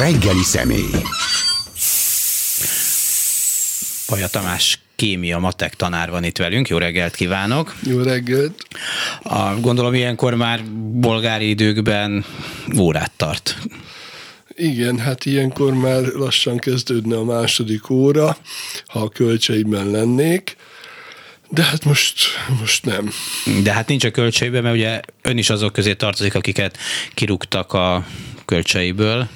reggeli személy. Paja Tamás kémia matek tanár van itt velünk. Jó reggelt kívánok! Jó reggelt! A, gondolom ilyenkor már bolgári időkben órát tart. Igen, hát ilyenkor már lassan kezdődne a második óra, ha a költségben lennék. De hát most, most nem. De hát nincs a kölcseiben, mert ugye ön is azok közé tartozik, akiket kirúgtak a költseiből.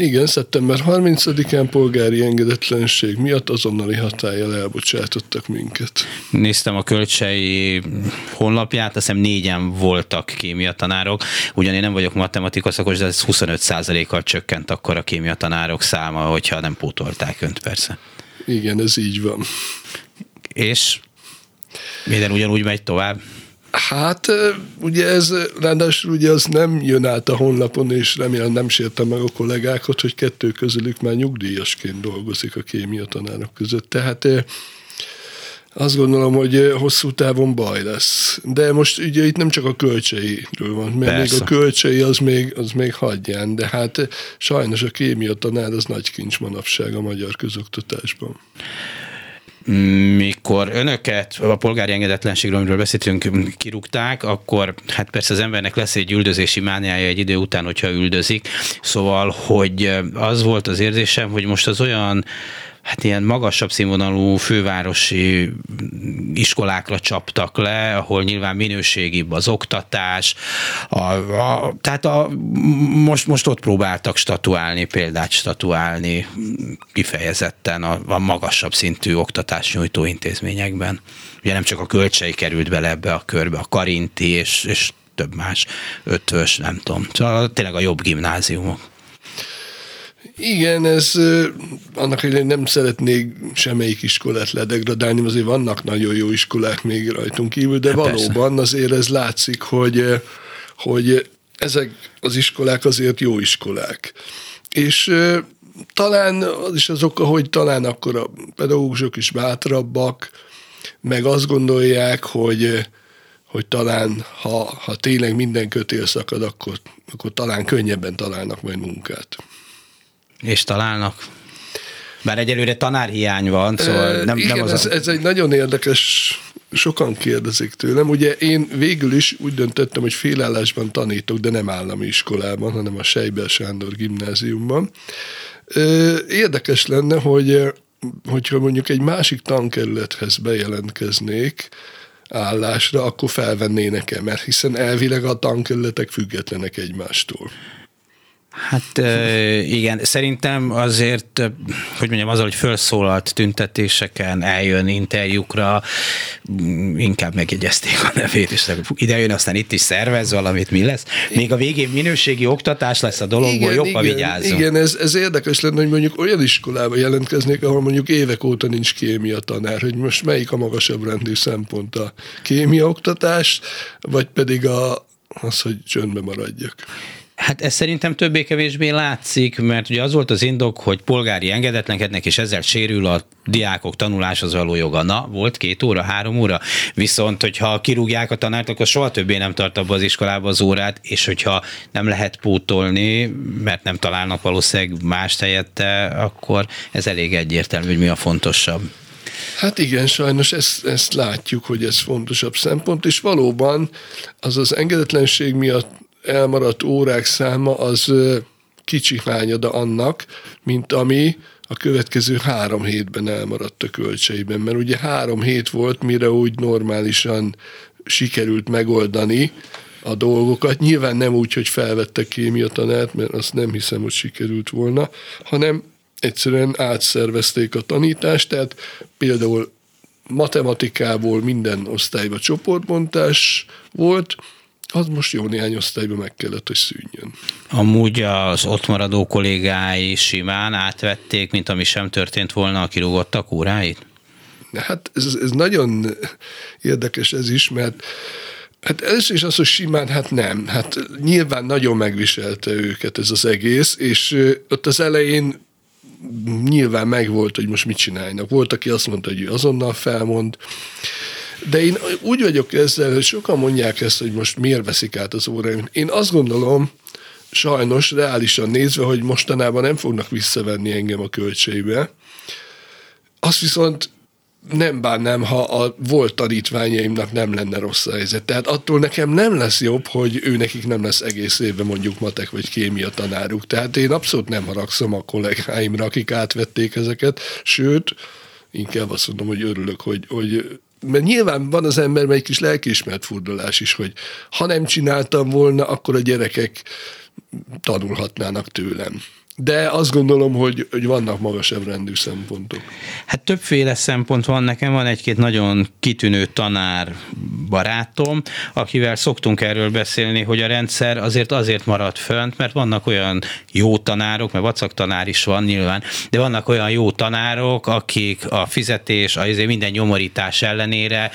Igen, szeptember 30-án polgári engedetlenség miatt azonnali hatállyal elbocsátottak minket. Néztem a kölcsei honlapját, azt hiszem négyen voltak kémiatanárok. Ugyan én nem vagyok matematika szakos, de ez 25%-kal csökkent akkor a kémiatanárok száma, hogyha nem pótolták önt persze. Igen, ez így van. És minden ugyanúgy megy tovább? Hát ugye ez, ráadásul ugye az nem jön át a honlapon, és remélem nem sértem meg a kollégákat, hogy kettő közülük már nyugdíjasként dolgozik a kémia tanárok között. Tehát azt gondolom, hogy hosszú távon baj lesz. De most ugye itt nem csak a kölcseiről van, mert Persze. még a kölcsei az még, az még hagyján, de hát sajnos a kémia tanár az nagy kincs manapság a magyar közoktatásban mikor önöket a polgári engedetlenségről, amiről beszéltünk, kirúgták, akkor hát persze az embernek lesz egy üldözési mániája egy idő után, hogyha üldözik. Szóval, hogy az volt az érzésem, hogy most az olyan hát ilyen magasabb színvonalú fővárosi iskolákra csaptak le, ahol nyilván minőségibb az oktatás, a, a, tehát a, most, most ott próbáltak statuálni, példát statuálni kifejezetten a, a magasabb szintű oktatás nyújtó intézményekben. Ugye nem csak a költsei került bele ebbe a körbe, a karinti és, és több más ötvös, nem tudom. Szóval tényleg a jobb gimnáziumok. Igen, ez annak, hogy nem szeretnék semmelyik iskolát ledegradálni, azért vannak nagyon jó iskolák még rajtunk kívül, de hát valóban persze. azért ez látszik, hogy, hogy ezek az iskolák azért jó iskolák. És talán az is az oka, hogy talán akkor a pedagógusok is bátrabbak, meg azt gondolják, hogy, hogy talán ha, ha tényleg minden kötél szakad, akkor, akkor talán könnyebben találnak majd munkát. És találnak? Bár egyelőre tanárhiány van, szóval nem, Igen, nem az ez, a... ez egy nagyon érdekes, sokan kérdezik tőlem. Ugye én végül is úgy döntöttem, hogy félállásban tanítok, de nem állami iskolában, hanem a Sejbel Sándor gimnáziumban. Érdekes lenne, hogy hogyha mondjuk egy másik tankerülethez bejelentkeznék, állásra, akkor felvennének-e, mert hiszen elvileg a tankerületek függetlenek egymástól. Hát igen, szerintem azért, hogy mondjam, azzal, hogy felszólalt tüntetéseken, eljön interjúkra, mm, inkább megjegyezték a nevét, és ide jön, aztán itt is szervez valamit, mi lesz. Még a végén minőségi oktatás lesz a dologból, jobb a vigyázzon. Igen, ez, ez érdekes lenne, hogy mondjuk olyan iskolába jelentkeznék, ahol mondjuk évek óta nincs kémia tanár, hogy most melyik a magasabb rendű szempont a kémia oktatás, vagy pedig a, az, hogy csöndbe maradjak. Hát ez szerintem többé-kevésbé látszik, mert ugye az volt az indok, hogy polgári engedetlenkednek, és ezzel sérül a diákok tanuláshoz való joga. Na, volt két óra, három óra, viszont hogyha kirúgják a tanárt, akkor soha többé nem tart abba az iskolába az órát, és hogyha nem lehet pótolni, mert nem találnak valószínűleg más helyette, akkor ez elég egyértelmű, hogy mi a fontosabb. Hát igen, sajnos ezt, ezt látjuk, hogy ez fontosabb szempont, és valóban az az engedetlenség miatt elmaradt órák száma az kicsi hányada annak, mint ami a következő három hétben elmaradt a kölcseiben. Mert ugye három hét volt, mire úgy normálisan sikerült megoldani a dolgokat. Nyilván nem úgy, hogy felvettek kémia tanárt, mert azt nem hiszem, hogy sikerült volna, hanem egyszerűen átszervezték a tanítást, tehát például matematikából minden osztályba csoportbontás volt, az most jó néhány osztályban meg kellett, hogy szűnjön. Amúgy az ott maradó kollégái simán átvették, mint ami sem történt volna, a kirúgottak óráit? Hát ez, ez nagyon érdekes ez is, mert Hát ez is az, hogy simán, hát nem. Hát nyilván nagyon megviselte őket ez az egész, és ott az elején nyilván megvolt, hogy most mit csinálnak. Volt, aki azt mondta, hogy ő azonnal felmond, de én úgy vagyok ezzel, hogy sokan mondják ezt, hogy most miért veszik át az óráim. Én azt gondolom, sajnos reálisan nézve, hogy mostanában nem fognak visszavenni engem a költségbe. Azt viszont nem bánnám, ha a volt tanítványaimnak nem lenne rossz a helyzet. Tehát attól nekem nem lesz jobb, hogy ő nekik nem lesz egész évben mondjuk matek vagy kémia tanáruk. Tehát én abszolút nem haragszom a kollégáimra, akik átvették ezeket, sőt, inkább azt mondom, hogy örülök, hogy, hogy mert nyilván van az emberben egy kis lelkiismert furdalás is, hogy ha nem csináltam volna, akkor a gyerekek tanulhatnának tőlem de azt gondolom, hogy, hogy vannak magasabb rendű szempontok. Hát többféle szempont van nekem, van egy-két nagyon kitűnő tanár barátom, akivel szoktunk erről beszélni, hogy a rendszer azért azért marad fönt, mert vannak olyan jó tanárok, mert vacak tanár is van nyilván, de vannak olyan jó tanárok, akik a fizetés, a izé minden nyomorítás ellenére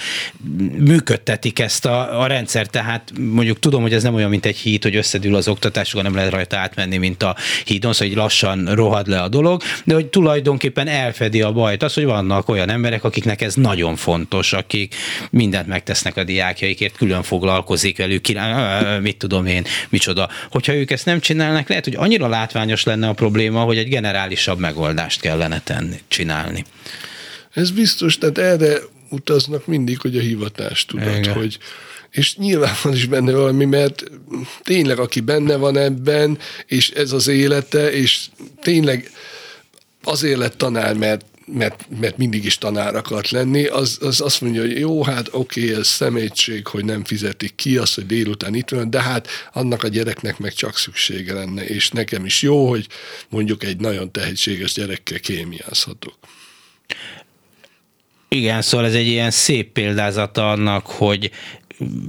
működtetik ezt a, a rendszer, tehát mondjuk tudom, hogy ez nem olyan, mint egy híd, hogy összedül az oktatás, nem lehet rajta átmenni, mint a hídon, szóval lassan rohad le a dolog, de hogy tulajdonképpen elfedi a bajt az, hogy vannak olyan emberek, akiknek ez nagyon fontos, akik mindent megtesznek a diákjaikért, külön foglalkozik velük, mit tudom én, micsoda. Hogyha ők ezt nem csinálnak, lehet, hogy annyira látványos lenne a probléma, hogy egy generálisabb megoldást kellene tenni, csinálni. Ez biztos, tehát erre utaznak mindig, hogy a hivatás tudat, hogy és nyilván van is benne valami, mert tényleg aki benne van ebben, és ez az élete, és tényleg azért lett tanár, mert mert, mert mindig is tanár akart lenni, az, az azt mondja, hogy jó, hát oké, ez szemétség, hogy nem fizetik ki azt, hogy délután itt van, de hát annak a gyereknek meg csak szüksége lenne, és nekem is jó, hogy mondjuk egy nagyon tehetséges gyerekkel kémiázhatok. Igen, szóval ez egy ilyen szép példázata annak, hogy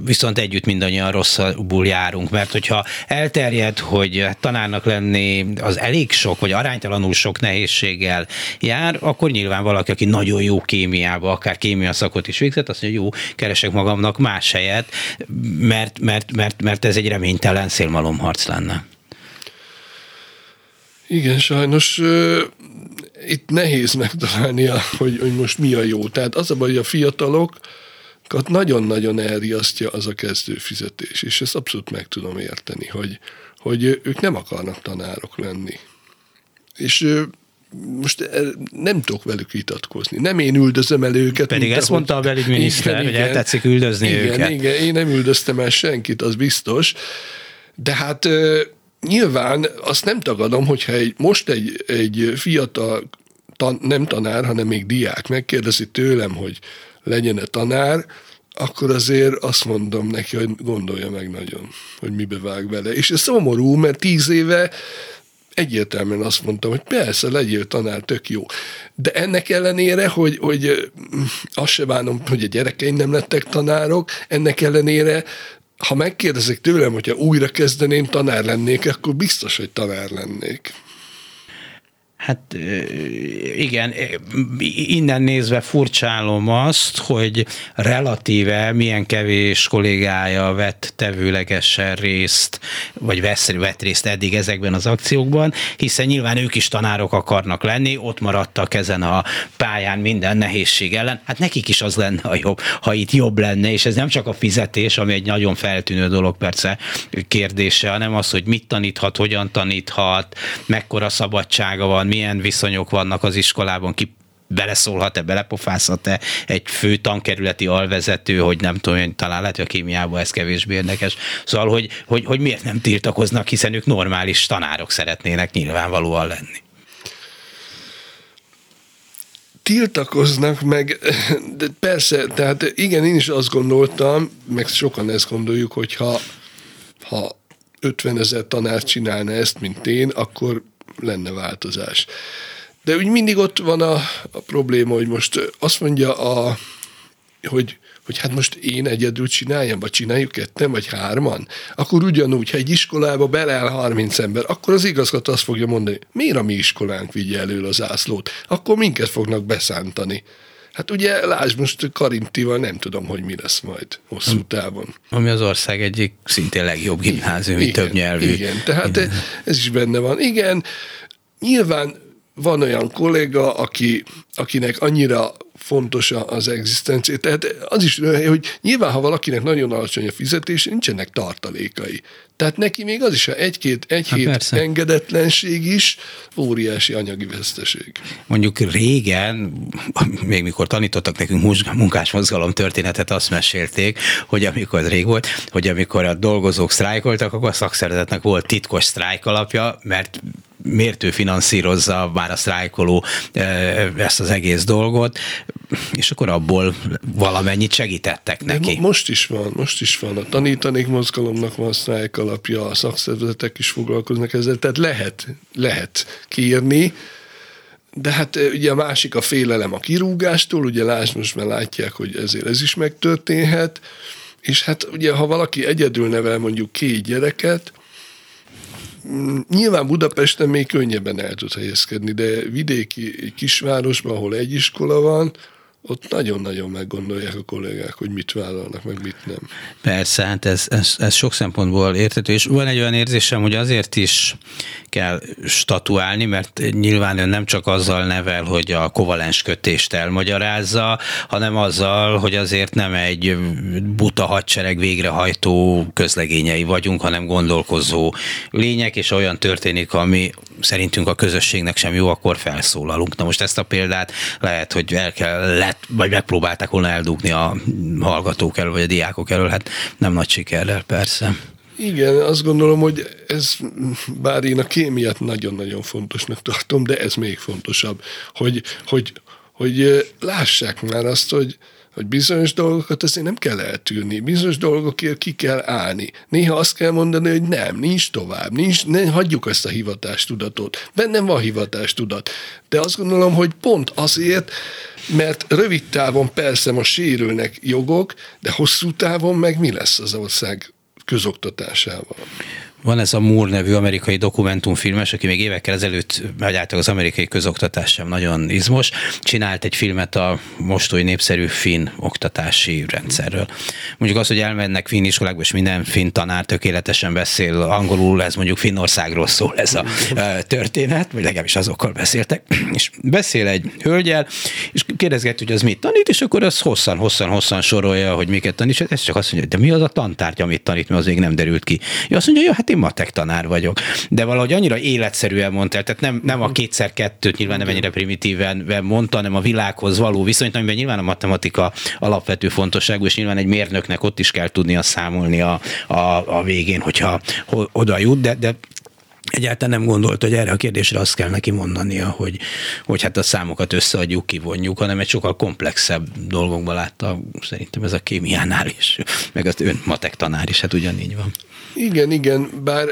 viszont együtt mindannyian rosszabbul járunk, mert hogyha elterjed, hogy tanárnak lenni az elég sok, vagy aránytalanul sok nehézséggel jár, akkor nyilván valaki, aki nagyon jó kémiába, akár kémia szakot is végzett, azt mondja, jó, keresek magamnak más helyet, mert, mert, mert, mert ez egy reménytelen szélmalomharc lenne. Igen, sajnos itt nehéz megtalálni, hogy, hogy most mi a jó. Tehát az a baj, hogy a fiatalok, nagyon-nagyon elriasztja az a kezdőfizetés, és ezt abszolút meg tudom érteni, hogy, hogy ők nem akarnak tanárok lenni. És most nem tudok velük vitatkozni. Nem én üldözöm el őket. Pedig ezt mondta a belügyminiszter, igen, hogy igen, eltetszik üldözni igen, őket. Igen, én nem üldöztem el senkit, az biztos. De hát nyilván azt nem tagadom, hogyha egy, most egy, egy fiatal, tan, nem tanár, hanem még diák megkérdezi tőlem, hogy legyen-e tanár, akkor azért azt mondom neki, hogy gondolja meg nagyon, hogy mibe vág bele. És ez szomorú, mert tíz éve egyértelműen azt mondtam, hogy persze, legyél tanár, tök jó. De ennek ellenére, hogy, hogy azt se bánom, hogy a gyerekeim nem lettek tanárok, ennek ellenére ha megkérdezik tőlem, hogyha újra kezdeném, tanár lennék, akkor biztos, hogy tanár lennék. Hát igen, innen nézve furcsálom azt, hogy relatíve milyen kevés kollégája vett tevőlegesen részt, vagy vesz, vett részt eddig ezekben az akciókban, hiszen nyilván ők is tanárok akarnak lenni, ott maradtak ezen a pályán minden nehézség ellen. Hát nekik is az lenne a jobb, ha itt jobb lenne, és ez nem csak a fizetés, ami egy nagyon feltűnő dolog persze kérdése, hanem az, hogy mit taníthat, hogyan taníthat, mekkora szabadsága van, milyen viszonyok vannak az iskolában, ki beleszólhat-e, belepofázhat-e egy fő tankerületi alvezető, hogy nem tudom, hogy talán lehet, hogy a kémiában ez kevésbé érdekes. Szóval, hogy, hogy, hogy miért nem tiltakoznak, hiszen ők normális tanárok szeretnének nyilvánvalóan lenni. tiltakoznak meg, de persze, tehát igen, én is azt gondoltam, meg sokan ezt gondoljuk, hogy ha, ha 50 ezer tanár csinálna ezt, mint én, akkor lenne változás. De úgy mindig ott van a, a probléma, hogy most azt mondja, a, hogy, hogy hát most én egyedül csináljam, vagy csináljuk ketten, vagy hárman, akkor ugyanúgy, ha egy iskolába beleáll 30 ember, akkor az igazgató azt fogja mondani, miért a mi iskolánk vigye elő az ászlót, akkor minket fognak beszántani. Hát ugye, lásd most Karintival nem tudom, hogy mi lesz majd hosszú távon. Ami az ország egyik szintén legjobb gimnáziumi, több nyelvű. Igen, tehát igen. ez is benne van. Igen, nyilván van olyan kolléga, aki, akinek annyira fontos az egzisztencia. Tehát az is, hogy nyilván, ha valakinek nagyon alacsony a fizetés, nincsenek tartalékai. Tehát neki még az is, egy-két, egy hét persze. engedetlenség is óriási anyagi veszteség. Mondjuk régen, még mikor tanítottak nekünk munkásmozgalom történetet, azt mesélték, hogy amikor rég volt, hogy amikor a dolgozók sztrájkoltak, akkor a szakszervezetnek volt titkos sztrájk alapja, mert miért ő finanszírozza már a sztrájkoló ezt az egész dolgot, és akkor abból valamennyit segítettek neki. De most is van, most is van. A tanítanék mozgalomnak van sztrájk alapja, a szakszervezetek is foglalkoznak ezzel, tehát lehet, lehet kérni, de hát ugye a másik a félelem a kirúgástól, ugye lásd most már látják, hogy ezért ez is megtörténhet, és hát ugye ha valaki egyedül nevel mondjuk két gyereket, Nyilván Budapesten még könnyebben el tud helyezkedni, de vidéki kisvárosban, ahol egy iskola van, ott nagyon-nagyon meggondolják a kollégák, hogy mit vállalnak, meg mit nem. Persze, hát ez, ez, ez sok szempontból érthető, és van egy olyan érzésem, hogy azért is kell statuálni, mert nyilván ön nem csak azzal nevel, hogy a kovalens kötést elmagyarázza, hanem azzal, hogy azért nem egy buta hadsereg végrehajtó közlegényei vagyunk, hanem gondolkozó lények, és olyan történik, ami szerintünk a közösségnek sem jó, akkor felszólalunk. Na most ezt a példát lehet, hogy el kell, lehet, vagy megpróbálták volna eldugni a hallgatók elől, vagy a diákok elől, hát nem nagy sikerrel persze. Igen, azt gondolom, hogy ez, bár én a kémiát nagyon-nagyon fontosnak tartom, de ez még fontosabb, hogy, hogy, hogy lássák már azt, hogy, hogy bizonyos dolgokat azért nem kell eltűrni, bizonyos dolgokért ki kell állni. Néha azt kell mondani, hogy nem, nincs tovább, nincs, ne hagyjuk ezt a hivatástudatot. Bennem van hivatástudat. De azt gondolom, hogy pont azért, mert rövid távon persze most sérülnek jogok, de hosszú távon meg mi lesz az ország közoktatásával? Van ez a Moore nevű amerikai dokumentumfilmes, aki még évekkel ezelőtt, vagy az amerikai közoktatás sem nagyon izmos, csinált egy filmet a most oly népszerű finn oktatási rendszerről. Mondjuk az, hogy elmennek finn iskolákba, és minden finn tanár tökéletesen beszél angolul, ez mondjuk Finnországról szól ez a történet, vagy legalábbis azokkal beszéltek, és beszél egy hölgyel, és kérdezget, hogy az mit tanít, és akkor az hosszan, hosszan, hosszan sorolja, hogy miket tanít, és ez csak azt mondja, de mi az a tantárgy, amit tanít, mert az még nem derült ki. Ja, azt mondja, ja, hát én matek tanár vagyok. De valahogy annyira életszerűen mondta, tehát nem, nem a kétszer kettőt nyilván nem ennyire primitíven mondta, hanem a világhoz való viszonyt, amiben nyilván a matematika alapvető fontosságú, és nyilván egy mérnöknek ott is kell tudnia számolni a, a, a végén, hogyha oda jut, de, de egyáltalán nem gondolt, hogy erre a kérdésre azt kell neki mondania, hogy, hogy hát a számokat összeadjuk, kivonjuk, hanem egy sokkal komplexebb dolgokban látta, szerintem ez a kémiánál is, meg az ön matek tanár is, hát ugyanígy van. Igen, igen, bár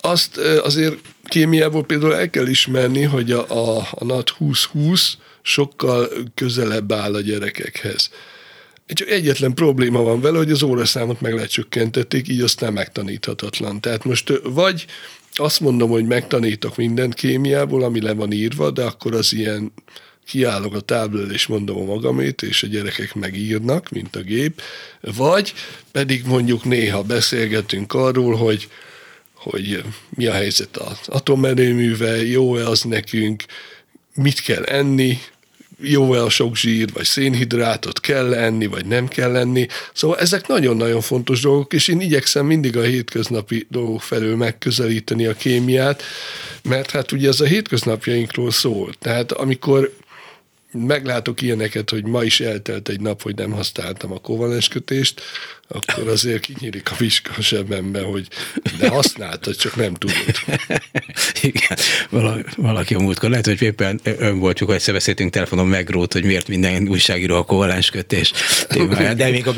azt azért kémiából például el kell ismerni, hogy a, a, a NAT 2020 sokkal közelebb áll a gyerekekhez. Csak egyetlen probléma van vele, hogy az óraszámot meg lecsökkentették, így aztán megtaníthatatlan. Tehát most vagy azt mondom, hogy megtanítok mindent kémiából, ami le van írva, de akkor az ilyen kiállok a táblál és mondom a magamét, és a gyerekek megírnak, mint a gép, vagy pedig mondjuk néha beszélgetünk arról, hogy, hogy mi a helyzet az atomerőművel, jó-e az nekünk, mit kell enni, jó-e a sok zsír, vagy szénhidrátot kell enni, vagy nem kell enni. Szóval ezek nagyon-nagyon fontos dolgok, és én igyekszem mindig a hétköznapi dolgok felől megközelíteni a kémiát, mert hát ugye ez a hétköznapjainkról szól. Tehát amikor meglátok ilyeneket, hogy ma is eltelt egy nap, hogy nem használtam a kovalens kötést, akkor azért kinyílik a viska a sebembe, hogy de használtad, csak nem tudod. Igen, valaki, valaki a múltkor, lehet, hogy éppen ön volt, csak egyszer beszéltünk telefonon megrót, hogy miért minden újságíró a kovalens kötés témája. De még a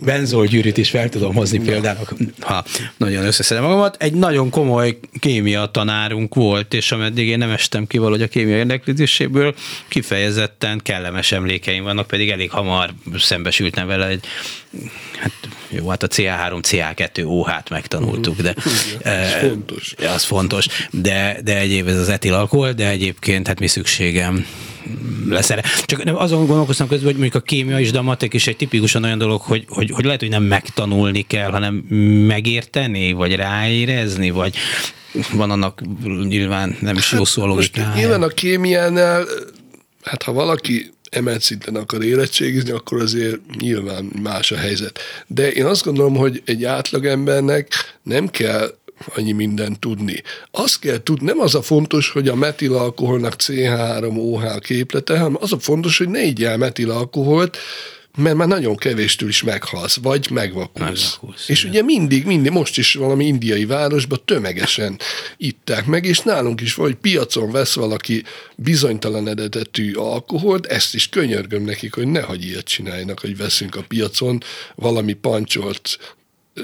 benzol gyűrűt is fel tudom hozni például, ha nagyon összeszedem magamat. Egy nagyon komoly kémia tanárunk volt, és ameddig én nem estem ki valahogy a kémia érdeklődéséből, kifejezetten kellemes emlékeim vannak, pedig elég hamar szembesültem vele egy hát jó, hát a CA3, CA2 OH-t megtanultuk, de ez e, fontos. Az fontos, de, de egyéb ez az etilalkohol, de egyébként hát mi szükségem lesz erre. Csak azon gondolkoztam közben, hogy mondjuk a kémia is, de a matek is egy tipikusan olyan dolog, hogy, hogy, hogy lehet, hogy nem megtanulni kell, hanem megérteni, vagy ráérezni, vagy van annak nyilván nem is jó szó a Most nyilván a kémiánál, hát ha valaki emelt szinten akar érettségizni, akkor azért nyilván más a helyzet. De én azt gondolom, hogy egy átlagembernek nem kell annyi mindent tudni. Azt kell tudni, nem az a fontos, hogy a metilalkoholnak C3OH képlete, hanem az a fontos, hogy ne igyál metilalkoholt, mert már nagyon kevéstől is meghalsz, vagy megvakulsz. megvakulsz és igen. ugye mindig, mindig, most is valami indiai városban tömegesen itták meg, és nálunk is vagy piacon vesz valaki bizonytalan eredetű alkoholt, ezt is könyörgöm nekik, hogy ne hagyj ilyet csináljanak, hogy veszünk a piacon valami pancsolt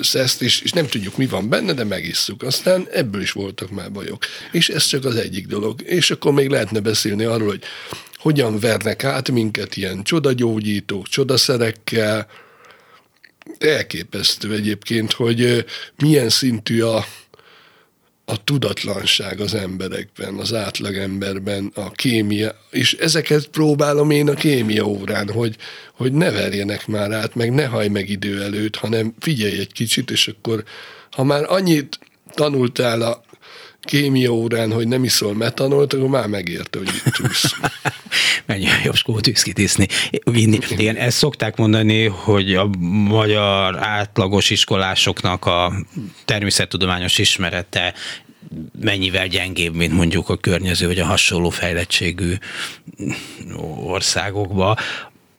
szeszt, és, és nem tudjuk, mi van benne, de megisszuk. Aztán ebből is voltak már bajok. És ez csak az egyik dolog. És akkor még lehetne beszélni arról, hogy hogyan vernek át minket ilyen csodagyógyítók, csodaszerekkel. Elképesztő egyébként, hogy milyen szintű a, a tudatlanság az emberekben, az átlagemberben, a kémia, és ezeket próbálom én a kémia órán, hogy, hogy ne verjenek már át, meg ne haj meg idő előtt, hanem figyelj egy kicsit, és akkor ha már annyit tanultál a kémia órán, hogy nem iszol metanolt, akkor már megérte, hogy itt tűz. Mennyi jobb skót tűzkitiszni, vinni. Igen, ezt szokták mondani, hogy a magyar átlagos iskolásoknak a természettudományos ismerete mennyivel gyengébb, mint mondjuk a környező vagy a hasonló fejlettségű országokba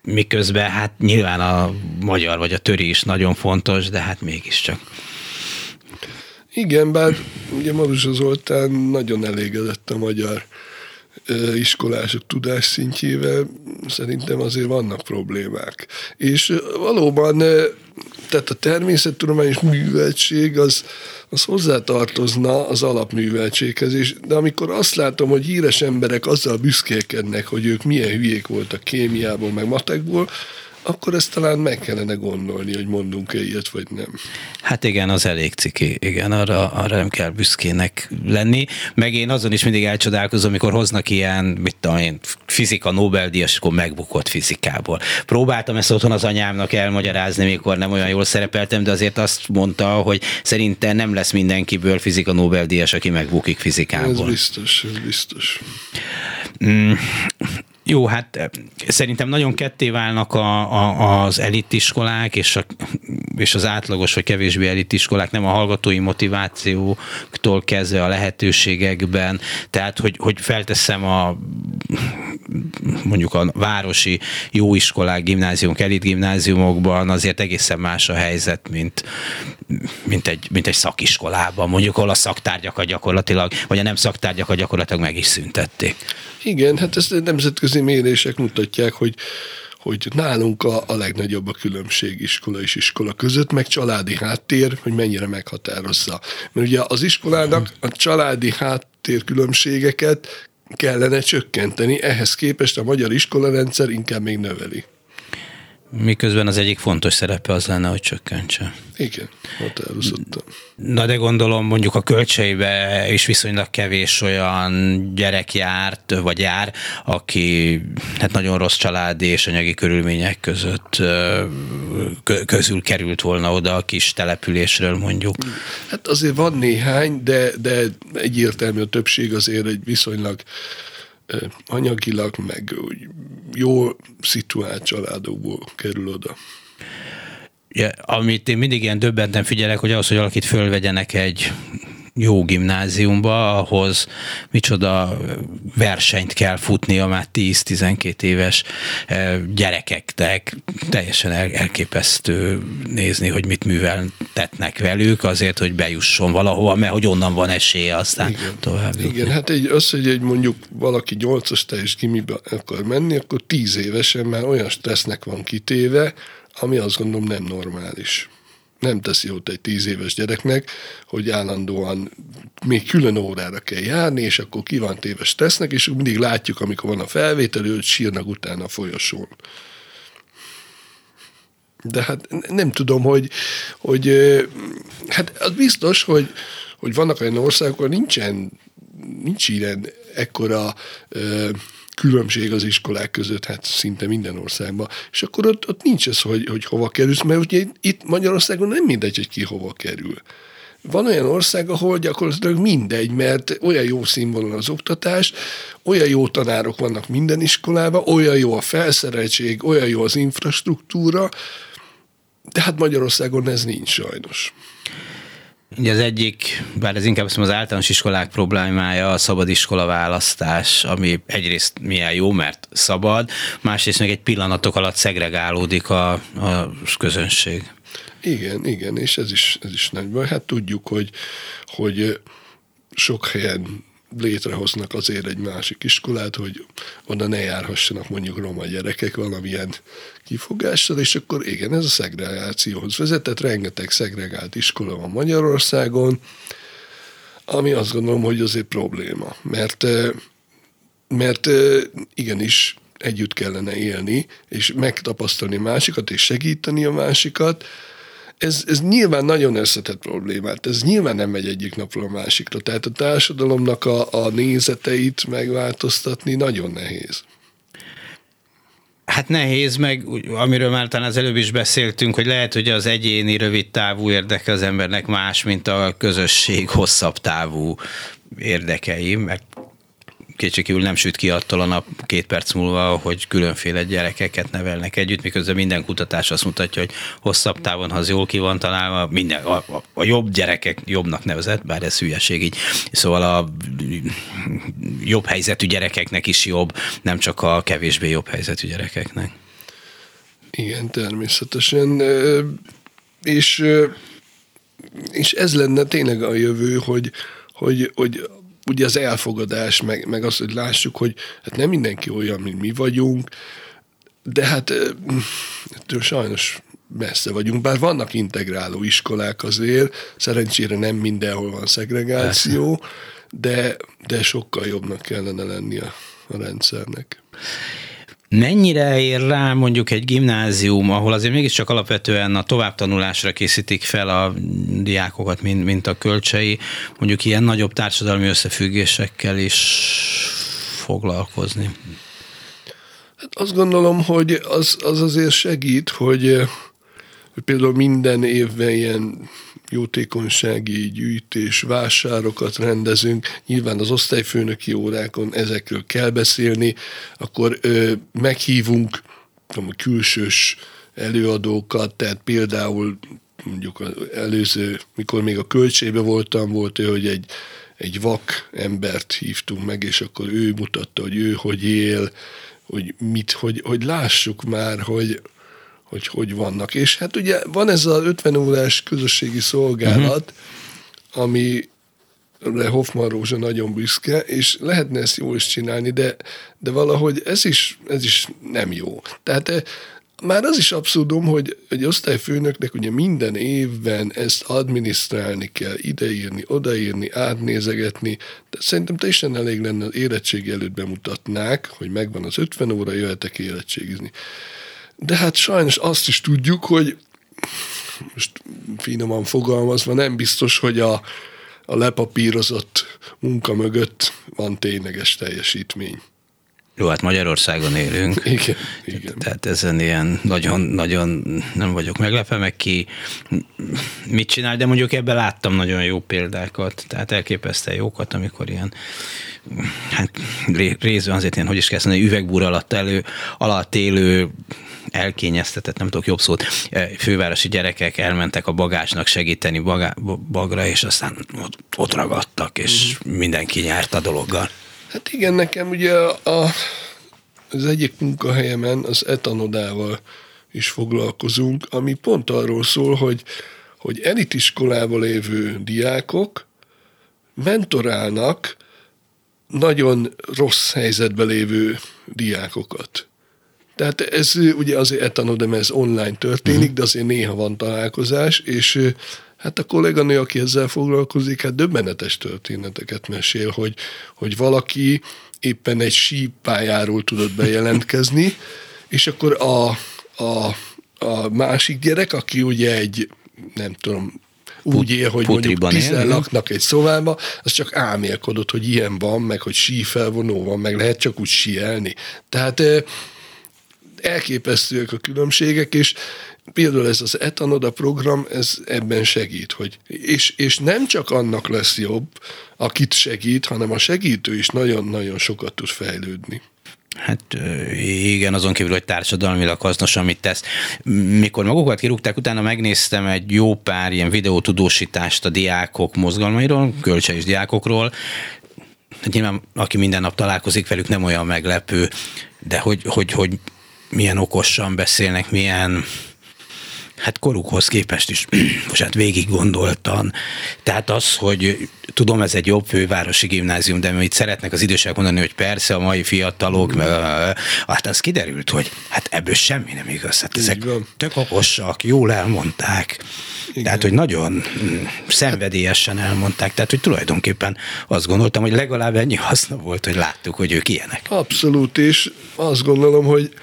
miközben hát nyilván a magyar vagy a töri is nagyon fontos, de hát mégiscsak. Igen, bár ugye Maruzsa Zoltán nagyon elégedett a magyar iskolások tudás szintjével, szerintem azért vannak problémák. És valóban, tehát a természettudományos műveltség az, az hozzátartozna az alapműveltséghez, és, de amikor azt látom, hogy híres emberek azzal büszkélkednek, hogy ők milyen hülyék voltak kémiából, meg matekból, akkor ezt talán meg kellene gondolni, hogy mondunk-e ilyet, vagy nem. Hát igen, az elég ciki. Igen, arra, arra nem kell büszkének lenni. Meg én azon is mindig elcsodálkozom, amikor hoznak ilyen, mit tudom én, fizika Nobel-díjas, akkor megbukott fizikából. Próbáltam ezt otthon az anyámnak elmagyarázni, mikor nem olyan jól szerepeltem, de azért azt mondta, hogy szerintem nem lesz mindenkiből fizika Nobel-díjas, aki megbukik fizikából. Ez biztos, ez biztos. Mm, jó, hát eh, szerintem nagyon ketté válnak a, a, az elitiskolák és, a, és az átlagos vagy kevésbé elitiskolák, nem a hallgatói motivációktól kezdve a lehetőségekben, tehát hogy, hogy felteszem a mondjuk a városi jóiskolák, gimnáziumok, elit gimnáziumokban azért egészen más a helyzet, mint, mint, egy, mint egy szakiskolában, mondjuk ahol a szaktárgyakat gyakorlatilag, vagy a nem szaktárgyakat gyakorlatilag meg is szüntették. Igen, hát ezt nemzetközi mérések mutatják, hogy hogy nálunk a, a legnagyobb a különbség iskola és iskola között, meg családi háttér, hogy mennyire meghatározza. Mert ugye az iskolának a családi háttér különbségeket kellene csökkenteni, ehhez képest a magyar iskolarendszer inkább még növeli. Miközben az egyik fontos szerepe az lenne, hogy csökkentse. Igen, határozottan. Na de gondolom mondjuk a kölcseibe is viszonylag kevés olyan gyerek járt, vagy jár, aki hát nagyon rossz családi és anyagi körülmények között közül került volna oda a kis településről mondjuk. Hát azért van néhány, de, de egyértelmű a többség azért egy viszonylag anyagilag, meg jó szituált családokból kerül oda. Ja, amit én mindig ilyen döbbenten figyelek, hogy ahhoz, hogy valakit fölvegyenek egy jó gimnáziumba, ahhoz micsoda versenyt kell futnia már 10-12 éves gyerekeknek. Teljesen elképesztő nézni, hogy mit műveltetnek velük azért, hogy bejusson valahova, mert hogy onnan van esélye aztán Igen. tovább. Igen, hát egy, az, hogy egy mondjuk valaki 8-as teljes gimibe akar menni, akkor 10 évesen már olyan stressznek van kitéve, ami azt gondolom nem normális nem teszi jót egy tíz éves gyereknek, hogy állandóan még külön órára kell járni, és akkor ki van téves tesznek, és mindig látjuk, amikor van a felvétel, hogy sírnak utána a folyosón. De hát nem tudom, hogy, hogy hát az biztos, hogy, hogy vannak olyan országok, ahol nincsen, nincs ilyen ekkora különbség az iskolák között, hát szinte minden országban. És akkor ott, ott nincs ez, hogy, hogy hova kerülsz, mert ugye itt Magyarországon nem mindegy, hogy ki hova kerül. van olyan ország, ahol gyakorlatilag mindegy, mert olyan jó színvonal az oktatás, olyan jó tanárok vannak minden iskolában, olyan jó a felszereltség, olyan jó az infrastruktúra, de hát Magyarországon ez nincs sajnos. Ugye az egyik, bár ez inkább az általános iskolák problémája, a szabad iskola választás, ami egyrészt milyen jó, mert szabad, másrészt meg egy pillanatok alatt szegregálódik a, a közönség. Igen, igen, és ez is, ez is nagy baj. Hát tudjuk, hogy, hogy sok helyen létrehoznak azért egy másik iskolát, hogy oda ne járhassanak mondjuk roma gyerekek valamilyen kifogással, és akkor igen, ez a szegregációhoz vezetett, rengeteg szegregált iskola van Magyarországon, ami azt gondolom, hogy azért probléma, mert, mert igenis együtt kellene élni, és megtapasztalni másikat, és segíteni a másikat, ez, ez nyilván nagyon összetett problémát, ez nyilván nem megy egyik napról a másikra. Tehát a társadalomnak a, a nézeteit megváltoztatni nagyon nehéz. Hát nehéz, meg amiről már talán az előbb is beszéltünk, hogy lehet, hogy az egyéni rövid távú érdeke az embernek más, mint a közösség hosszabb távú érdekei, mert kétségkívül nem süt ki attól a nap két perc múlva, hogy különféle gyerekeket nevelnek együtt, miközben minden kutatás azt mutatja, hogy hosszabb távon, ha az jól ki van találva, minden, a, a, a jobb gyerekek jobbnak nevezett, bár ez hülyeség így. Szóval a jobb helyzetű gyerekeknek is jobb, nem csak a kevésbé jobb helyzetű gyerekeknek. Igen, természetesen. És, és ez lenne tényleg a jövő, hogy, hogy, hogy ugye az elfogadás, meg, meg az, hogy lássuk, hogy hát nem mindenki olyan, mint mi vagyunk, de hát ettől sajnos messze vagyunk, bár vannak integráló iskolák azért, szerencsére nem mindenhol van szegregáció, de, de sokkal jobbnak kellene lenni a, a rendszernek. Mennyire ér rá mondjuk egy gimnázium, ahol azért mégiscsak alapvetően a továbbtanulásra készítik fel a diákokat, mint, mint a kölcsei, mondjuk ilyen nagyobb társadalmi összefüggésekkel is foglalkozni? Hát azt gondolom, hogy az, az azért segít, hogy, hogy például minden évben ilyen jótékonysági gyűjtés, vásárokat rendezünk, nyilván az osztályfőnöki órákon ezekről kell beszélni, akkor ö, meghívunk tudom, külsős előadókat, tehát például mondjuk az előző, mikor még a költségbe voltam, volt ő, hogy egy, egy vak embert hívtunk meg, és akkor ő mutatta, hogy ő hogy él, hogy mit, hogy, hogy lássuk már, hogy, hogy hogy vannak. És hát ugye van ez az 50 órás közösségi szolgálat, uh-huh. ami Hoffman Rózsa nagyon büszke, és lehetne ezt jól is csinálni, de, de valahogy ez is, ez is nem jó. Tehát eh, már az is abszurdum, hogy egy osztályfőnöknek ugye minden évben ezt adminisztrálni kell, ideírni, odaírni, átnézegetni, de szerintem teljesen elég lenne az érettségi előtt bemutatnák, hogy megvan az 50 óra, jöhetek érettségizni. De hát sajnos azt is tudjuk, hogy most finoman fogalmazva nem biztos, hogy a, a lepapírozott munka mögött van tényleges teljesítmény. Jó, hát Magyarországon élünk. Igen, igen. Tehát ezen ilyen nagyon-nagyon nem vagyok meglepve, meg ki mit csinál, de mondjuk ebben láttam nagyon jó példákat, tehát elképesztően jókat, amikor ilyen hát részben azért ilyen, hogy is kell mondani, üvegbúr alatt elő, alatt élő elkényeztetett, nem tudok jobb szót, e, fővárosi gyerekek elmentek a bagásnak segíteni bagá, bagra, és aztán ott, ott ragadtak, és uh-huh. mindenki nyert a dologgal. Hát igen, nekem ugye a, az egyik munkahelyemen az etanodával is foglalkozunk, ami pont arról szól, hogy, hogy elitiskolában lévő diákok mentorálnak nagyon rossz helyzetben lévő diákokat. Tehát ez ugye azért etanodem, ez online történik, uh-huh. de azért néha van találkozás, és hát a kolléganő, aki ezzel foglalkozik, hát döbbenetes történeteket mesél, hogy, hogy valaki éppen egy sípájáról tudott bejelentkezni, és akkor a, a, a másik gyerek, aki ugye egy, nem tudom, úgy él, hogy mondjuk tizen laknak egy szobába, az csak álmélkodott, hogy ilyen van, meg hogy sífelvonó van, meg lehet csak úgy síelni. Tehát elképesztőek a különbségek, és például ez az etanoda program, ez ebben segít, hogy és, és nem csak annak lesz jobb, akit segít, hanem a segítő is nagyon-nagyon sokat tud fejlődni. Hát igen, azon kívül, hogy társadalmilag hasznos, amit tesz. Mikor magukat kirúgták, utána megnéztem egy jó pár ilyen videótudósítást a diákok mozgalmairól, kölcsei diákokról, hát nyilván aki minden nap találkozik velük, nem olyan meglepő, de hogy, hogy, hogy milyen okosan beszélnek, milyen hát korukhoz képest is, most hát végig gondoltan. Tehát az, hogy tudom, ez egy jobb fővárosi gimnázium, de amit szeretnek az idősek mondani, hogy persze a mai fiatalok, meg, hát az kiderült, hogy hát ebből semmi nem igaz. Hát ezek tök okosak, jól elmondták. Igen. Tehát, hogy nagyon mm, szenvedélyesen elmondták. Tehát, hogy tulajdonképpen azt gondoltam, hogy legalább ennyi haszna volt, hogy láttuk, hogy ők ilyenek. Abszolút, és azt gondolom, hogy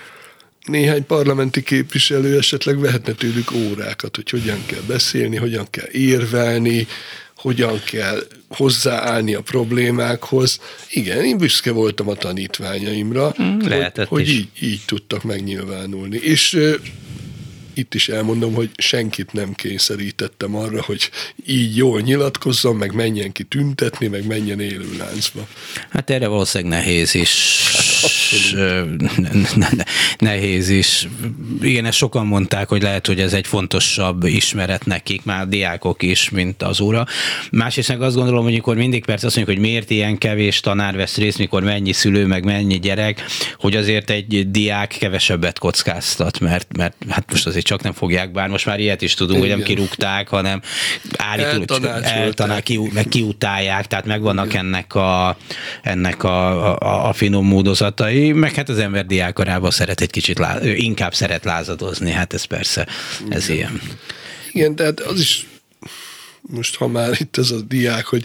néhány parlamenti képviselő esetleg vehetne tőlük órákat, hogy hogyan kell beszélni, hogyan kell érvelni, hogyan kell hozzáállni a problémákhoz. Igen, én büszke voltam a tanítványaimra, mm, hogy, hogy így, így tudtak megnyilvánulni. És itt is elmondom, hogy senkit nem kényszerítettem arra, hogy így jól nyilatkozzon, meg menjen ki tüntetni, meg menjen élő láncba. Hát erre valószínűleg nehéz is. Nehéz is. Igen, ezt sokan mondták, hogy lehet, hogy ez egy fontosabb ismeret nekik, már diákok is, mint az óra. Másrészt meg azt gondolom, hogy mikor mindig persze azt mondjuk, hogy miért ilyen kevés tanár vesz részt, mikor mennyi szülő, meg mennyi gyerek, hogy azért egy diák kevesebbet kockáztat, mert, mert hát most azért csak nem fogják, bár most már ilyet is tudunk, Igen. hogy nem kirúgták, hanem állítólag eltanál, ki, meg kiutálják, tehát megvannak ennek a, ennek a, a, a finom módozatai, meg hát az ember diákorába szeret egy kicsit, láz, inkább szeret lázadozni, hát ez persze, ez Igen. ilyen. Igen, tehát az is most ha már itt ez a diák, hogy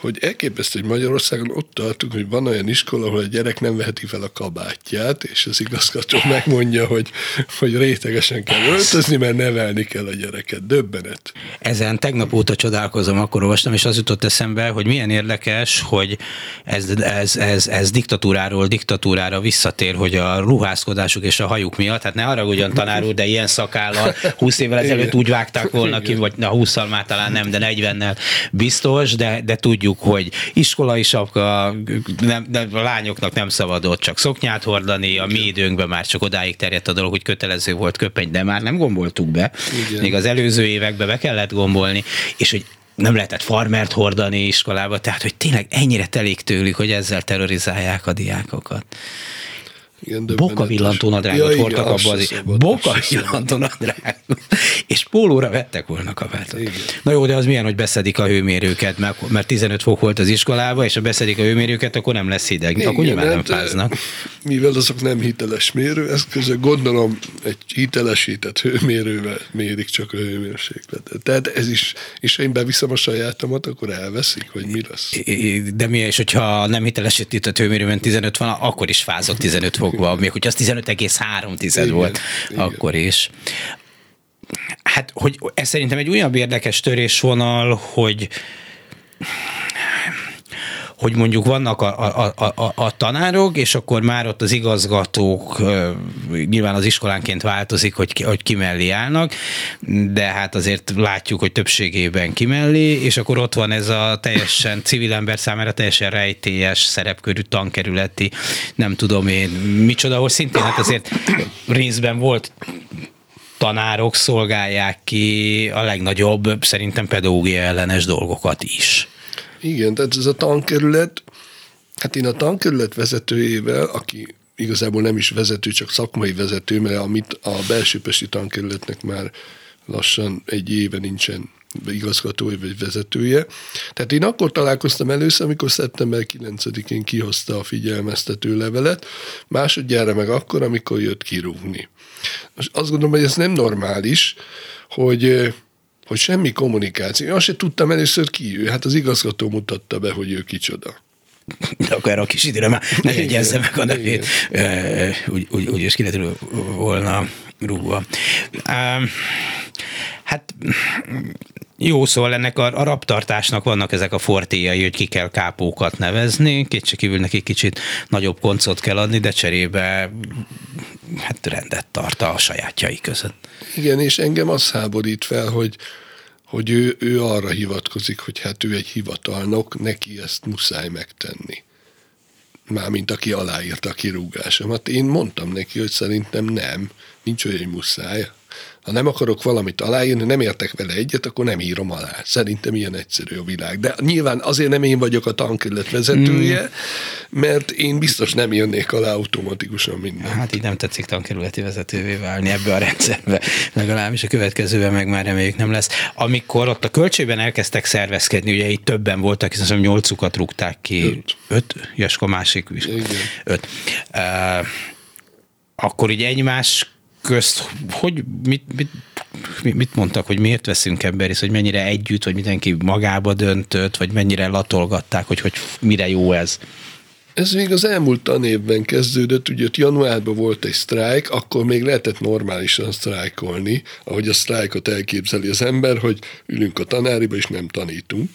hogy elképesztő, hogy Magyarországon ott tartunk, hogy van olyan iskola, ahol a gyerek nem veheti fel a kabátját, és az igazgató megmondja, hogy, hogy rétegesen kell öltözni, mert nevelni kell a gyereket. Döbbenet. Ezen tegnap óta csodálkozom, akkor olvastam, és az jutott eszembe, hogy milyen érdekes, hogy ez, ez, ez, ez diktatúráról diktatúrára visszatér, hogy a ruházkodásuk és a hajuk miatt, hát ne arra ugyan tanár úr, de ilyen szakállal 20 évvel ezelőtt úgy vágták volna ki, vagy na 20-szal már talán nem, de 40-nel biztos, de, de tudjuk, tudjuk, hogy iskolai sapka, nem, nem, a lányoknak nem szabadott csak szoknyát hordani, a mi időnkben már csak odáig terjedt a dolog, hogy kötelező volt köpeny, de már nem gomboltuk be. Igen. Még az előző években be kellett gombolni, és hogy nem lehetett farmert hordani iskolába, tehát hogy tényleg ennyire telik tőlük, hogy ezzel terrorizálják a diákokat. Igen, Boka villantónadrágot ja, hordtak abba az Boka villantónadrágot. És pólóra vettek volna kabátot. Igen. Na jó, de az milyen, hogy beszedik a hőmérőket, mert, mert 15 fok volt az iskolába, és ha beszedik a hőmérőket, akkor nem lesz hideg. Igen, akkor nyilván nem hát, fáznak. Mivel azok nem hiteles mérőeszközök, gondolom egy hitelesített hőmérővel mérik csak a hőmérsékletet. Tehát ez is, és ha én beviszem a sajátomat, akkor elveszik, hogy mi lesz. De mi, és hogyha nem hitelesített hőmérőben 15 van, akkor is fázott 15 fok fokban, még hogy az 15,3 volt igen. akkor is. Hát, hogy ez szerintem egy újabb érdekes törésvonal, hogy hogy mondjuk vannak a, a, a, a tanárok, és akkor már ott az igazgatók nyilván az iskolánként változik, hogy ki, hogy ki állnak, de hát azért látjuk, hogy többségében ki mellé, és akkor ott van ez a teljesen civil ember számára teljesen rejtélyes szerepkörű tankerületi, nem tudom én micsoda, ahol szintén hát azért részben volt tanárok szolgálják ki a legnagyobb, szerintem pedagógia ellenes dolgokat is. Igen, tehát ez a tankerület, hát én a tankerület vezetőjével, aki igazából nem is vezető, csak szakmai vezető, mert amit a belsőpesti tankerületnek már lassan egy éve nincsen igazgatója vagy vezetője. Tehát én akkor találkoztam először, amikor szeptember 9-én kihozta a figyelmeztető levelet, másodjára meg akkor, amikor jött kirúgni. Most azt gondolom, hogy ez nem normális, hogy hogy semmi kommunikáció. Én azt sem tudtam először ki ő. Hát az igazgató mutatta be, hogy ő kicsoda. De akkor erre a kis időre már ne jegyezze meg a nevét. Úgy, úgy, úgy is volna rúgva. Hát jó, szóval ennek a, a raptartásnak vannak ezek a fortéjai, hogy ki kell kápókat nevezni, kétségkívül neki kicsit nagyobb koncot kell adni, de cserébe hát rendet tart a sajátjai között. Igen, és engem az háborít fel, hogy, hogy ő, ő arra hivatkozik, hogy hát ő egy hivatalnok, neki ezt muszáj megtenni. Mármint aki aláírta a kirúgásomat. Én mondtam neki, hogy szerintem nem, nincs olyan, muszáj. Ha nem akarok valamit aláírni, nem értek vele egyet, akkor nem írom alá. Szerintem ilyen egyszerű a világ. De nyilván azért nem én vagyok a tankerület vezetője, mm. mert én biztos nem jönnék alá automatikusan minden. Hát így nem tetszik tankerületi vezetővé válni ebbe a rendszerbe. Legalábbis a következőben meg már reméljük nem lesz. Amikor ott a költségben elkezdtek szervezkedni, ugye itt többen voltak, hiszen nyolcukat rúgták ki. Öt. Öt? Jasko másik is. Igen. Öt. Uh, akkor így egymás közt, hogy mit, mit, mit mondtak, hogy miért veszünk ebben részt, hogy mennyire együtt, vagy mindenki magába döntött, vagy mennyire latolgatták, hogy, hogy mire jó ez? Ez még az elmúlt tanévben kezdődött, ugye ott januárban volt egy sztrájk, akkor még lehetett normálisan sztrájkolni, ahogy a sztrájkot elképzeli az ember, hogy ülünk a tanáriba és nem tanítunk.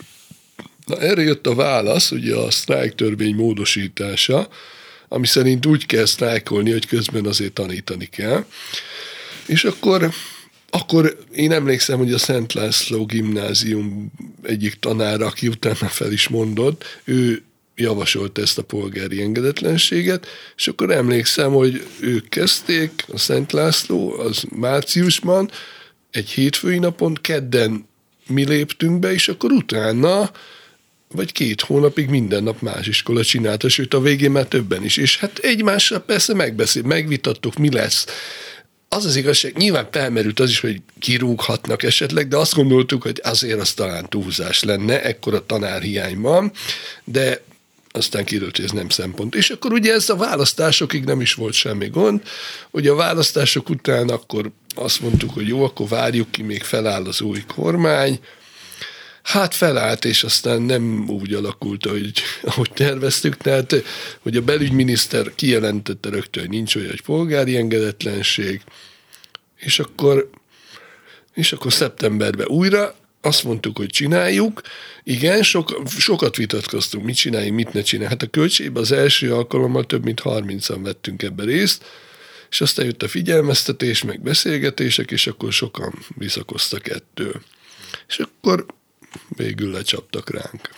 Na erre jött a válasz, ugye a sztrájk törvény módosítása, ami szerint úgy kell sztrájkolni, hogy közben azért tanítani kell. És akkor akkor én emlékszem, hogy a Szent László gimnázium egyik tanára, aki utána fel is mondott, ő javasolta ezt a polgári engedetlenséget, és akkor emlékszem, hogy ők kezdték, a Szent László, az márciusban, egy hétfői napon, kedden mi léptünk be, és akkor utána vagy két hónapig minden nap más iskola csinálta, sőt a végén már többen is. És hát egymással persze megbeszél, megvitattuk, mi lesz. Az az igazság, nyilván felmerült az is, hogy kirúghatnak esetleg, de azt gondoltuk, hogy azért az talán túlzás lenne, ekkora tanárhiány van, de aztán kiderült, hogy ez nem szempont. És akkor ugye ez a választásokig nem is volt semmi gond. Ugye a választások után akkor azt mondtuk, hogy jó, akkor várjuk ki, még feláll az új kormány, Hát felállt, és aztán nem úgy alakult, ahogy, ahogy terveztük. Tehát, hogy a belügyminiszter kijelentette rögtön, hogy nincs olyan, polgári engedetlenség, és akkor, és akkor szeptemberben újra azt mondtuk, hogy csináljuk. Igen, sok, sokat vitatkoztunk, mit csináljunk, mit ne csináljunk. Hát a költségben az első alkalommal több mint 30-an vettünk ebbe részt, és aztán jött a figyelmeztetés, meg beszélgetések, és akkor sokan visszakoztak ettől. És akkor végül lecsaptak ránk.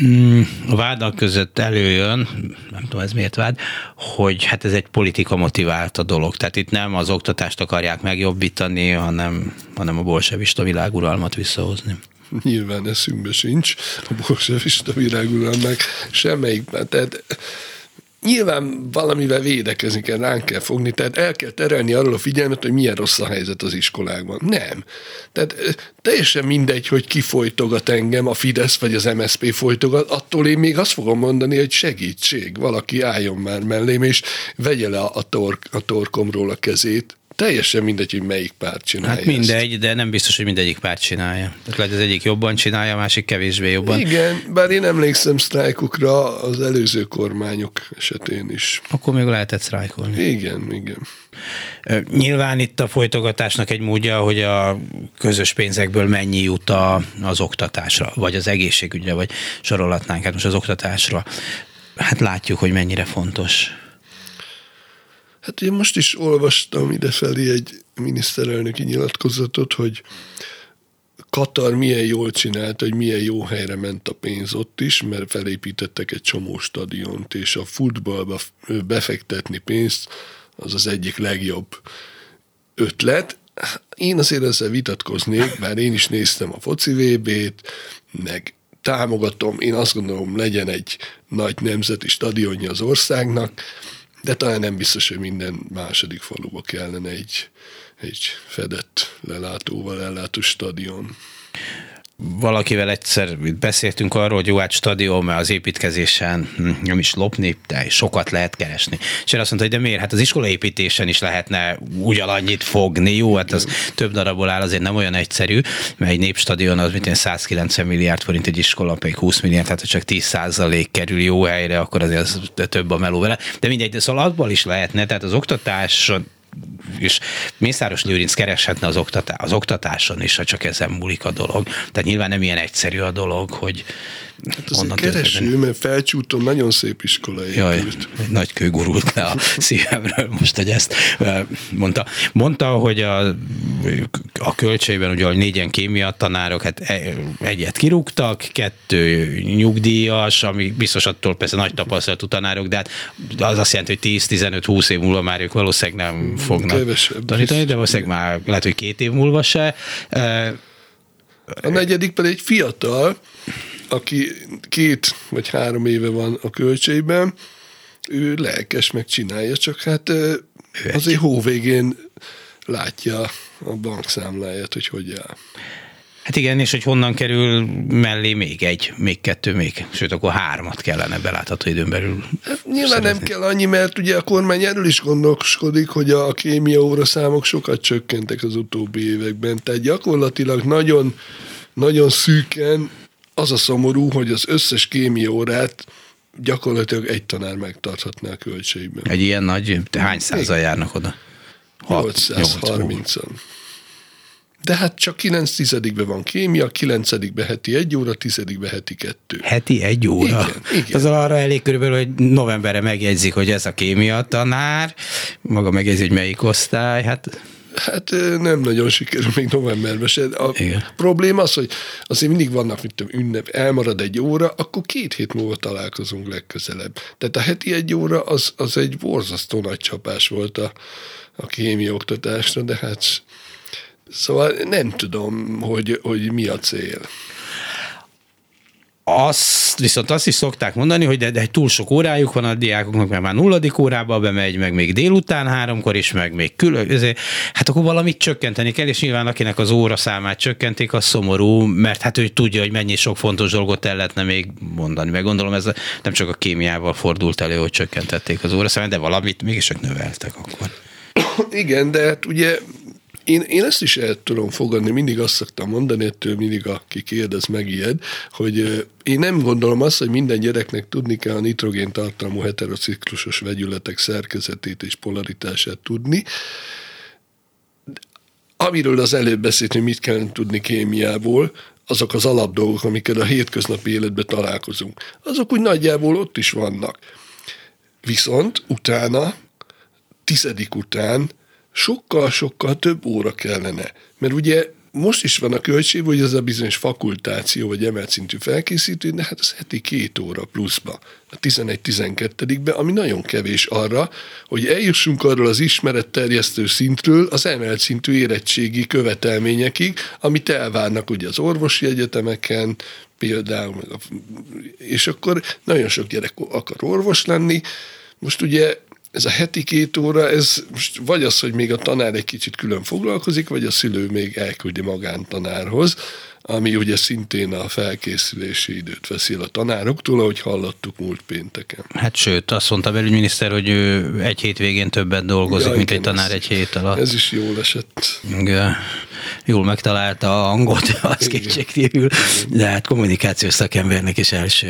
Mm, a vádak között előjön, nem tudom ez miért vád, hogy hát ez egy politika motivált a dolog. Tehát itt nem az oktatást akarják megjobbítani, hanem, hanem a bolsevista világuralmat visszahozni. Nyilván eszünkbe sincs a bolsevista világuralmak semmelyik. Tehát nyilván valamivel védekezni kell, ránk kell fogni, tehát el kell terelni arról a figyelmet, hogy milyen rossz a helyzet az iskolákban. Nem. Tehát teljesen mindegy, hogy ki folytogat engem, a Fidesz vagy az MSZP folytogat, attól én még azt fogom mondani, hogy segítség, valaki álljon már mellém, és vegye le a, tork, a torkomról a kezét, teljesen mindegy, hogy melyik párt csinálja. Hát mindegy, ezt. de nem biztos, hogy mindegyik párt csinálja. Tehát lehet, az egyik jobban csinálja, a másik kevésbé jobban. Igen, bár én emlékszem sztrájkokra az előző kormányok esetén is. Akkor még lehetett sztrájkolni. Igen, igen. Nyilván itt a folytogatásnak egy módja, hogy a közös pénzekből mennyi jut a, az oktatásra, vagy az egészségügyre, vagy sorolhatnánk hát most az oktatásra. Hát látjuk, hogy mennyire fontos. Hát én most is olvastam idefelé egy miniszterelnöki nyilatkozatot, hogy Katar milyen jól csinált, hogy milyen jó helyre ment a pénz ott is, mert felépítettek egy csomó stadiont, és a futballba befektetni pénzt az az egyik legjobb ötlet. Én azért ezzel vitatkoznék, bár én is néztem a foci VB-t, meg támogatom, én azt gondolom, legyen egy nagy nemzeti stadionja az országnak, de talán nem biztos, hogy minden második faluba kellene egy, egy fedett lelátóval ellátó stadion valakivel egyszer beszéltünk arról, hogy jó, hát stadion, mert az építkezésen nem is lopni, de sokat lehet keresni. És én azt mondta, hogy de miért? Hát az iskolaépítésen is lehetne ugyanannyit fogni. Jó, hát az több darabból áll, azért nem olyan egyszerű, mert egy népstadion az, mint 190 milliárd forint, egy iskola pedig 20 milliárd, tehát ha csak 10 százalék kerül jó helyre, akkor azért az több a meló vele. De mindegy, de szóval abból is lehetne, tehát az oktatás és Mészáros Lőrinc kereshetne az, oktatá, az oktatáson is, ha csak ezen múlik a dolog. Tehát nyilván nem ilyen egyszerű a dolog, hogy Hát azért kereső, mert felcsúton nagyon szép iskola épült. Jaj, egy nagy kő gurult le a szívemről most, hogy ezt mondta. Mondta, hogy a, a költségben ugye, hogy négyen kémia tanárok, hát e, egyet kirúgtak, kettő nyugdíjas, ami biztos attól persze nagy tapasztalatú tanárok, de hát az azt jelenti, hogy 10-15-20 év múlva már ők valószínűleg nem fognak Kevesebb tanítani, de valószínűleg már lehet, hogy két év múlva se. A negyedik pedig egy fiatal, aki két vagy három éve van a költségben, ő lelkes, meg csinálja, csak hát azért hóvégén látja a bankszámláját, hogy hogy áll. Hát igen, és hogy honnan kerül mellé még egy, még kettő, még, sőt, akkor hármat kellene belátható időn belül. Hát nyilván szerezni. nem kell annyi, mert ugye a kormány erről is gondolkodik, hogy a kémia óra számok sokat csökkentek az utóbbi években, tehát gyakorlatilag nagyon, nagyon szűken az a szomorú, hogy az összes kémia órát gyakorlatilag egy tanár megtarthatná a költségben. Egy ilyen nagy, hány százal járnak oda? 830-an. De hát csak 9 tizedikben van kémia, 9 heti egy óra, 10 heti kettő. Heti egy óra? Igen, igen. Az arra elég körülbelül, hogy novemberre megjegyzik, hogy ez a kémia tanár, maga megjegyzi, hogy melyik osztály, hát Hát nem nagyon sikerül még novemberben se. A Igen. probléma az, hogy azért mindig vannak, mint tudom, ünnep, elmarad egy óra, akkor két hét múlva találkozunk legközelebb. Tehát a heti egy óra az, az egy borzasztó nagy csapás volt a, a kémia oktatásra, de hát szóval nem tudom, hogy, hogy mi a cél. Azt, viszont azt is szokták mondani, hogy de, de túl sok órájuk van a diákoknak, mert már nulladik órába bemegy, meg még délután háromkor is, meg még külön, ezért, hát akkor valamit csökkenteni kell, és nyilván akinek az óra számát csökkentik, az szomorú, mert hát ő tudja, hogy mennyi sok fontos dolgot el lehetne még mondani. Meg gondolom ez nem csak a kémiával fordult elő, hogy csökkentették az óraszámát, de valamit mégis csak növeltek akkor. Igen, de hát ugye én, én ezt is el tudom fogadni, mindig azt szoktam mondani, ettől mindig aki kérdez, megijed, hogy én nem gondolom azt, hogy minden gyereknek tudni kell a nitrogén tartalmú heterociklusos vegyületek szerkezetét és polaritását tudni, amiről az előbb beszéltünk, mit kell tudni kémiából, azok az alapdolgok, amikkel a hétköznapi életben találkozunk, azok úgy nagyjából ott is vannak. Viszont utána, tizedik után sokkal-sokkal több óra kellene. Mert ugye most is van a költség, hogy ez a bizonyos fakultáció, vagy emelt szintű felkészítő, de hát az heti két óra pluszba, a 11-12-be, ami nagyon kevés arra, hogy eljussunk arról az ismeretterjesztő szintről az emelt szintű érettségi követelményekig, amit elvárnak ugye az orvosi egyetemeken, például, és akkor nagyon sok gyerek akar orvos lenni, most ugye ez a heti két óra, ez most vagy az, hogy még a tanár egy kicsit külön foglalkozik, vagy a szülő még elküldi magántanárhoz, ami ugye szintén a felkészülési időt veszi a tanároktól, ahogy hallottuk múlt pénteken. Hát sőt, azt mondta a belügyminiszter, hogy ő egy hétvégén többet dolgozik, ja, mint igen, egy tanár ez, egy hét alatt. Ez is jól esett. Igen. Jól megtalálta a hangot, az kétségkívül, de hát kommunikációs szakembernek is első,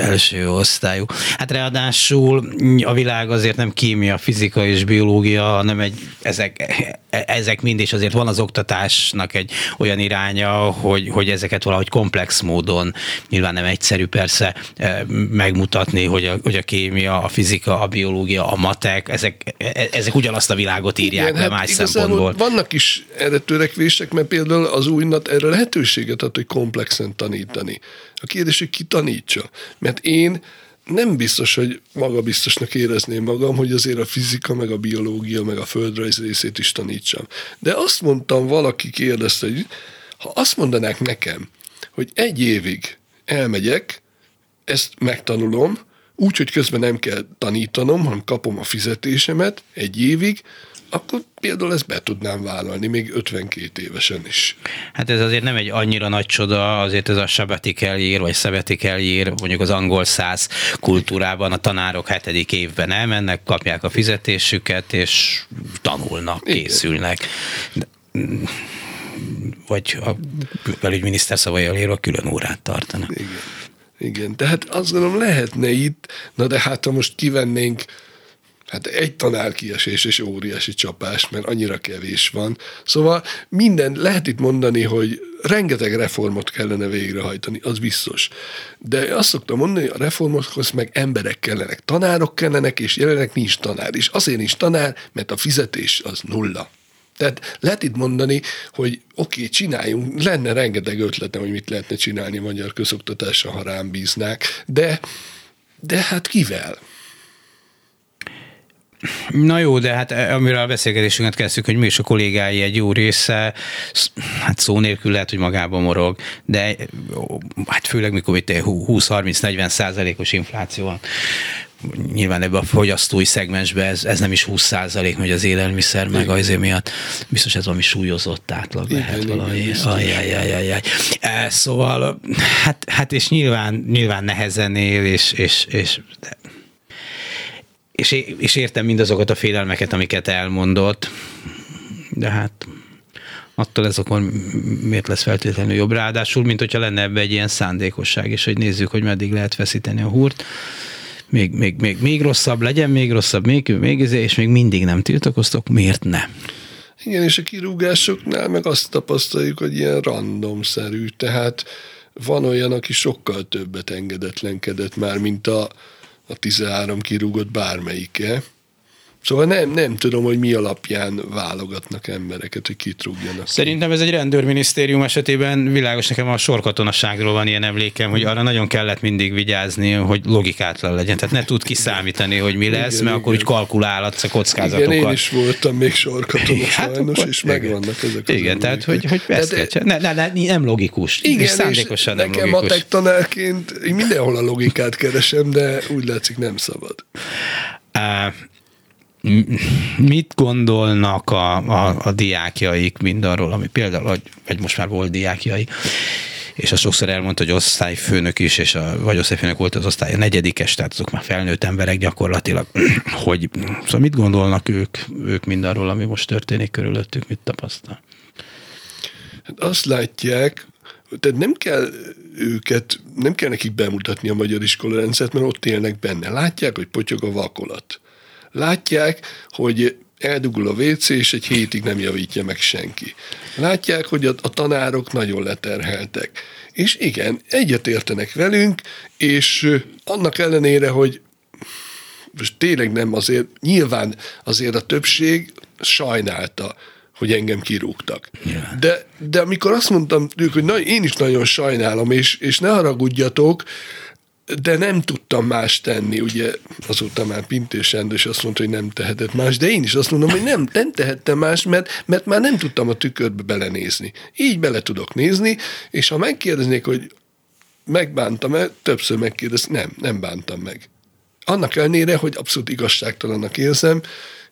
első osztályú. Hát ráadásul a világ azért nem kémia, fizika és biológia, hanem egy, ezek, ezek mind, és azért van az oktatásnak egy olyan iránya, hogy, hogy ezeket valahogy komplex módon, nyilván nem egyszerű persze eh, megmutatni, hogy a, hogy a kémia, a fizika, a biológia, a matek, ezek, e, ezek ugyanazt a világot írják Igen, le hát más szempontból. Vannak is erre törekvések, mert például az újnat erre lehetőséget ad, hogy komplexen tanítani. A kérdés, hogy ki tanítsa. Mert én nem biztos, hogy maga biztosnak érezném magam, hogy azért a fizika, meg a biológia, meg a földrajz részét is tanítsam. De azt mondtam, valaki kérdezte, hogy ha azt mondanák nekem, hogy egy évig elmegyek, ezt megtanulom, úgy, hogy közben nem kell tanítanom, hanem kapom a fizetésemet egy évig, akkor például ezt be tudnám vállalni, még 52 évesen is. Hát ez azért nem egy annyira nagy csoda, azért ez a sabbatical year, vagy sabbatical year, mondjuk az angol száz kultúrában a tanárok hetedik évben elmennek, kapják a fizetésüket, és tanulnak, készülnek. De, vagy a belügyminiszter szavai írva külön órát tartana. Igen. Igen, tehát azt gondolom lehetne itt, na de hát ha most kivennénk Hát egy tanár kiesés és óriási csapás, mert annyira kevés van. Szóval minden, lehet itt mondani, hogy rengeteg reformot kellene végrehajtani, az biztos. De azt szoktam mondani, hogy a reformokhoz meg emberek kellenek, tanárok kellenek, és jelenleg nincs tanár. És azért nincs tanár, mert a fizetés az nulla. Tehát lehet itt mondani, hogy oké, okay, csináljunk, lenne rengeteg ötletem, hogy mit lehetne csinálni magyar közoktatással, ha rám bíznák, de, de hát kivel? Na jó, de hát eh, amiről a beszélgetésünket kezdtük, hogy mi is a kollégái egy jó része, hát szó nélkül lehet, hogy magában morog, de eh, hát főleg mikor itt 20-30-40 százalékos infláció van, nyilván ebbe a fogyasztói szegmensbe ez, ez nem is 20 százalék, hogy az élelmiszer meg azért miatt biztos ez valami súlyozott átlag lehet igen, valami. Ajajajajaj. Eh, szóval, hát, hát és nyilván, nyilván nehezen él, és, és, és és, és értem mindazokat a félelmeket, amiket elmondott, de hát attól ez akkor miért lesz feltétlenül jobb? Ráadásul, mint hogyha lenne ebbe egy ilyen szándékosság, és hogy nézzük, hogy meddig lehet feszíteni a húrt. Még, még, még, még rosszabb legyen, még rosszabb, még, még izé, és még mindig nem tiltakoztok, miért ne? Igen, és a kirúgásoknál meg azt tapasztaljuk, hogy ilyen randomszerű, tehát van olyan, aki sokkal többet engedetlenkedett már, mint a, a 13 kirúgott bármelyike. Szóval nem, nem tudom, hogy mi alapján válogatnak embereket, hogy kit rúgjanak. Szerintem ez egy rendőrminisztérium esetében világos nekem a sorkatonaságról van ilyen emlékem, hogy arra nagyon kellett mindig vigyázni, hogy logikátlan legyen. Tehát ne tud kiszámítani, hogy mi lesz, igen, mert igen. akkor úgy kalkulálhatsz a kockázatokat. Igen, én is voltam még sorkatona hát, sajnos, és igen. megvannak ezek az Igen, tehát hogy, hogy ezt de, ne, ne, ne, nem logikus. Igen, és szándékosan nem nekem logikus. matek tanárként én mindenhol a logikát keresem, de úgy látszik nem szabad. Uh, mit gondolnak a, a, a diákjaik mindarról, ami például, vagy most már volt diákjai, és azt sokszor elmondta, hogy osztályfőnök is, és a, vagy osztályfőnök volt az osztály a negyedikes, tehát azok már felnőtt emberek gyakorlatilag, hogy szóval mit gondolnak ők, ők mindarról, ami most történik körülöttük, mit tapasztal? Hát azt látják, tehát nem kell őket, nem kell nekik bemutatni a magyar iskolarendszert, mert ott élnek benne. Látják, hogy potyog a vakolat Látják, hogy eldugul a WC, és egy hétig nem javítja meg senki. Látják, hogy a, a tanárok nagyon leterheltek. És igen, egyetértenek velünk, és annak ellenére, hogy most tényleg nem azért, nyilván azért a többség sajnálta, hogy engem kirúgtak. De, de amikor azt mondtam ők, hogy na, én is nagyon sajnálom, és, és ne haragudjatok, de nem tudtam más tenni, ugye azóta már Pintés Sándor azt mondta, hogy nem tehetett más, de én is azt mondom, hogy nem, nem tehettem más, mert, mert már nem tudtam a tükörbe belenézni. Így bele tudok nézni, és ha megkérdeznék, hogy megbántam-e, többször megkérdez, nem, nem bántam meg. Annak ellenére, hogy abszolút igazságtalannak érzem,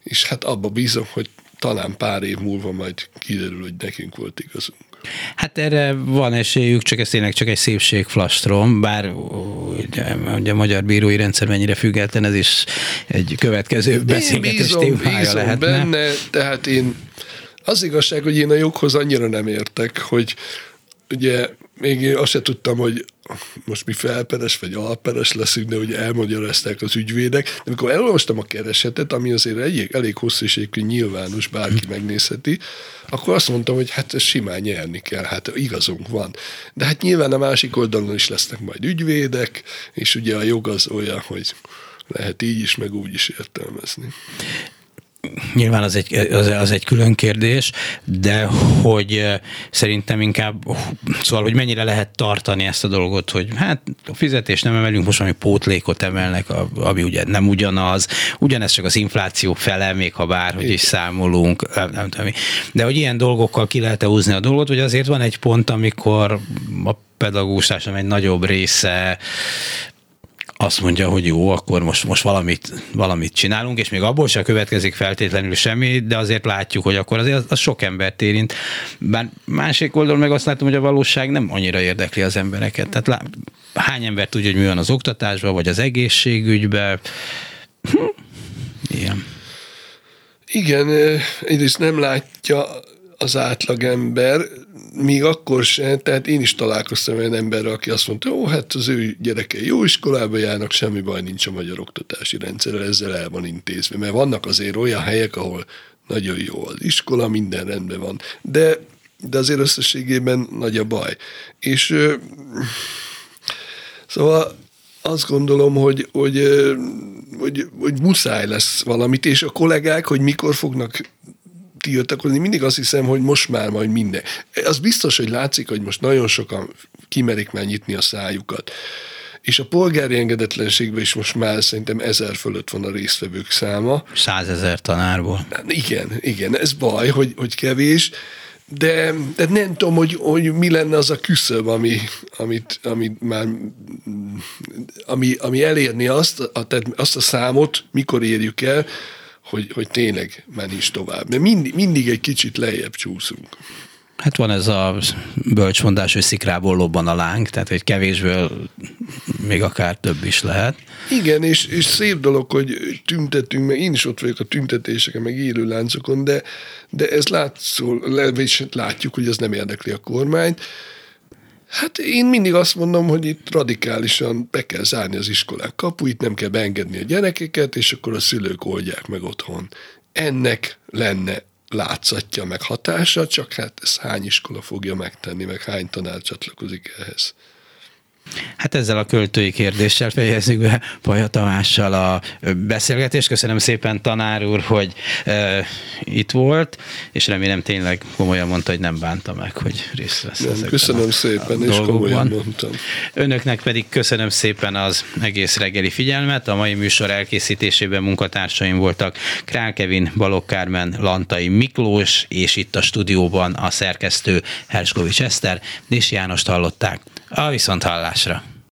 és hát abba bízom, hogy talán pár év múlva majd kiderül, hogy nekünk volt igazunk. Hát erre van esélyük, csak ez tényleg csak egy szépségflastrom, bár ugye, ugye a magyar bírói rendszer mennyire független, ez is egy következő beszélgetés témája lehetne. benne, tehát én az igazság, hogy én a joghoz annyira nem értek, hogy ugye még én azt se tudtam, hogy most mi felperes vagy alperes leszünk, de ugye elmagyarázták az ügyvédek. De amikor elolvastam a keresetet, ami azért elég, elég hosszú és nyilvános, bárki megnézheti, akkor azt mondtam, hogy hát ez simán nyerni kell, hát igazunk van. De hát nyilván a másik oldalon is lesznek majd ügyvédek, és ugye a jog az olyan, hogy lehet így is, meg úgy is értelmezni nyilván az egy, az, az egy külön kérdés, de hogy szerintem inkább, szóval, hogy mennyire lehet tartani ezt a dolgot, hogy hát a fizetés nem emelünk, most valami pótlékot emelnek, ami ugye nem ugyanaz, ugyanez csak az infláció fele, még ha bárhogy is számolunk, nem, nem tudom. De hogy ilyen dolgokkal ki lehet húzni a dolgot, hogy azért van egy pont, amikor a pedagógus egy nagyobb része azt mondja, hogy jó, akkor most, most valamit, valamit csinálunk, és még abból sem következik feltétlenül semmi, de azért látjuk, hogy akkor azért az, az sok embert érint. Bár másik oldalon meg azt látom, hogy a valóság nem annyira érdekli az embereket. Tehát lá, hány ember tudja, hogy mi van az oktatásban, vagy az egészségügyben. Hm, ilyen. Igen, egyrészt nem látja az átlagember, még akkor sem, tehát én is találkoztam olyan emberrel, aki azt mondta, ó, hát az ő gyerekei jó iskolába járnak, semmi baj nincs a magyar oktatási rendszerrel, ezzel el van intézve, mert vannak azért olyan helyek, ahol nagyon jó az iskola, minden rendben van, de, de azért összességében nagy a baj. És szóval azt gondolom, hogy, hogy, hogy, hogy muszáj lesz valamit, és a kollégák, hogy mikor fognak tiltakozni, mindig azt hiszem, hogy most már majd minden. Az biztos, hogy látszik, hogy most nagyon sokan kimerik már nyitni a szájukat. És a polgári engedetlenségben is most már szerintem ezer fölött van a résztvevők száma. Százezer tanárból. Igen, igen, ez baj, hogy, hogy kevés, de, de nem tudom, hogy, hogy mi lenne az a küszöb, ami, amit, amit már, ami, ami elérni azt, a, tehát azt a számot, mikor érjük el, hogy, hogy tényleg menj tovább. Mert mindig, mindig egy kicsit lejjebb csúszunk. Hát van ez a bölcsmondás, hogy szikrából lobban a láng, tehát egy kevésből még akár több is lehet. Igen, és, és szép dolog, hogy tüntetünk, mert én is ott vagyok a tüntetéseken, meg élő láncokon, de, de ez látszol, és látjuk, hogy ez nem érdekli a kormányt. Hát én mindig azt mondom, hogy itt radikálisan be kell zárni az iskolák kapuit, nem kell beengedni a gyerekeket, és akkor a szülők oldják meg otthon. Ennek lenne látszatja meg hatása, csak hát ez hány iskola fogja megtenni, meg hány tanár csatlakozik ehhez. Hát ezzel a költői kérdéssel fejezzük be Paja Tamással a beszélgetést. Köszönöm szépen tanár úr, hogy e, itt volt, és remélem tényleg komolyan mondta, hogy nem bánta meg, hogy részt vesz nem, Köszönöm a, szépen, a és komolyan mondtam. Önöknek pedig köszönöm szépen az egész reggeli figyelmet. A mai műsor elkészítésében munkatársaim voltak Král Kevin, Balogh Kármen, Lantai Miklós, és itt a stúdióban a szerkesztő Herskovics Eszter, és Jánost hallották. A viszonthallásra!